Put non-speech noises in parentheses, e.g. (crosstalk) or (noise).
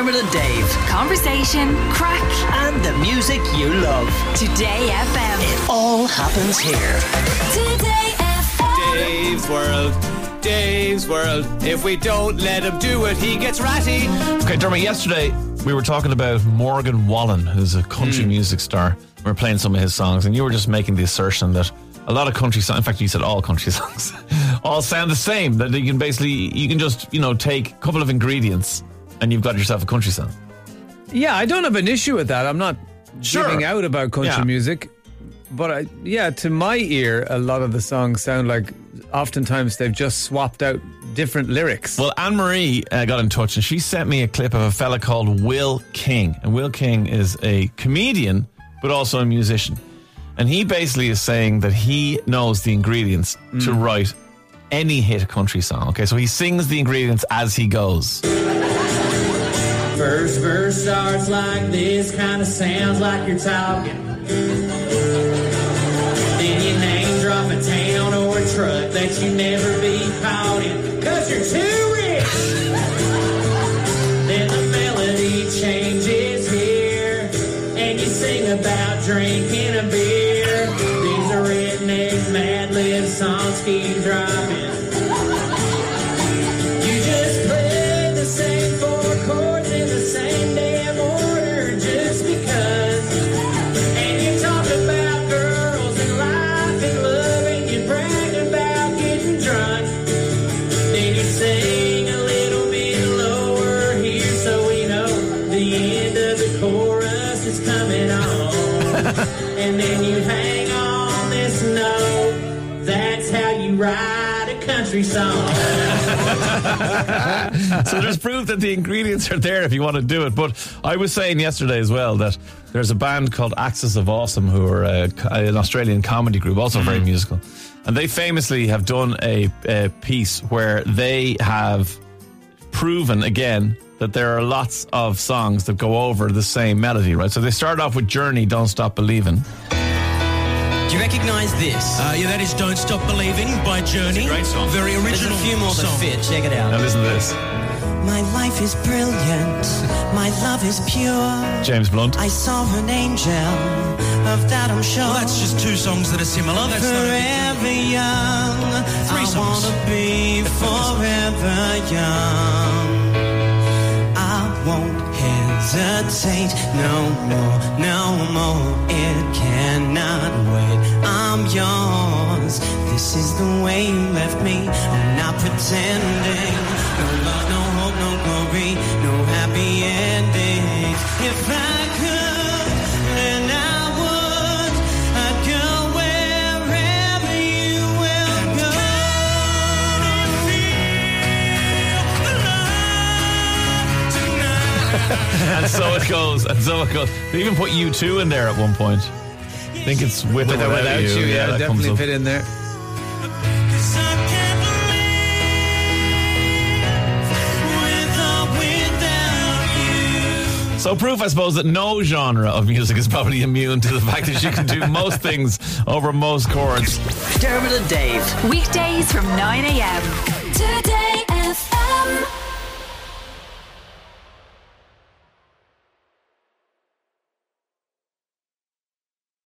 Dermot and Dave. Conversation, crack, And the music you love. Today FM. It all happens here. Today FM. Dave's World, Dave's World. If we don't let him do it, he gets ratty. Okay, Dermot, yesterday we were talking about Morgan Wallen, who's a country hmm. music star. We are playing some of his songs, and you were just making the assertion that a lot of country songs, in fact, you said all country (laughs) songs, all sound the same. That you can basically, you can just, you know, take a couple of ingredients and you've got yourself a country song. Yeah, I don't have an issue with that. I'm not Sure. giving out about country Yeah. music. But I, yeah, to my ear, a lot of the songs sound like oftentimes they've just swapped out different lyrics. Well, Anne Marie uh, got in touch and she sent me a clip of a fella called Will King. And Will King is a comedian, but also a musician. And he basically is saying that he knows the ingredients to write any hit country song. Okay, so he sings the ingredients as he goes. First verse starts like this, kinda sounds like you're talking. Then you name drop a town or a truck that you never be caught in, cause you're too rich. Then the melody changes here, and you sing about drinking a beer. Songs keep dropping. You just play the same four chords in the same damn order just because. And you talk about girls and life and love and you brag about getting drunk. Then you sing a little bit lower here so we know the end of the chorus is coming on. (laughs) and then you hang write country song. (laughs) so there's proof that the ingredients are there if you want to do it. But I was saying yesterday as well that there's a band called Axis of Awesome who are uh, a, uh, an Australian comedy group, also very mm. musical. And they famously have done a, a piece where they have proven again that there are lots of songs that go over the same melody, right? So they start off with Journey, Don't Stop Believing. Do you recognise this? Uh, yeah, that is "Don't Stop Believing" by Journey. great song. Very original. There's original. a few more that song. fit. Check it out. Now listen to this. My life is brilliant. My love is pure. James Blunt. I saw an angel. Of that I'm sure. Well, that's just two songs that are similar. That's not a forever young. Three I songs. wanna be forever young. Hesitate no more, no more. It cannot wait. I'm yours. This is the way you left me. I'm not pretending. No love, no hope, no glory, no happy ending. If I could, and so it goes, and so it goes. They even put U2 in there at one point. I think it's with, With or or without, without you, yeah, that definitely comes fit in there. Cause I can't believe with or without you. So proof, I suppose, that no genre of music is probably immune to the fact that you can do most (laughs) things over most chords. Dermot and Dave. Weekdays from 9 a.m. Today FM.